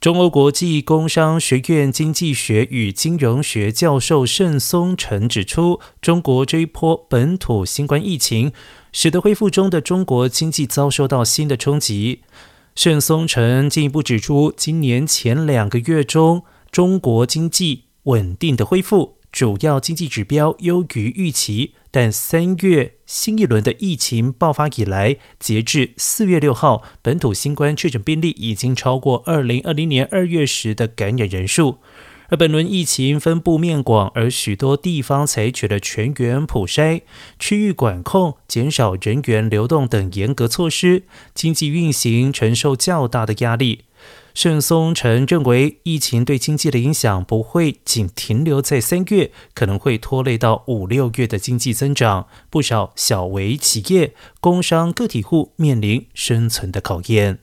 中欧国际工商学院经济学与金融学教授盛松成指出，中国这一波本土新冠疫情，使得恢复中的中国经济遭受到新的冲击。盛松成进一步指出，今年前两个月中，中国经济稳定的恢复，主要经济指标优于预期。但三月新一轮的疫情爆发以来，截至四月六号，本土新冠确诊病例已经超过二零二零年二月时的感染人数。而本轮疫情分布面广，而许多地方采取了全员普筛、区域管控、减少人员流动等严格措施，经济运行承受较大的压力。盛松成认为，疫情对经济的影响不会仅停留在三月，可能会拖累到五六月的经济增长。不少小微企业、工商个体户面临生存的考验。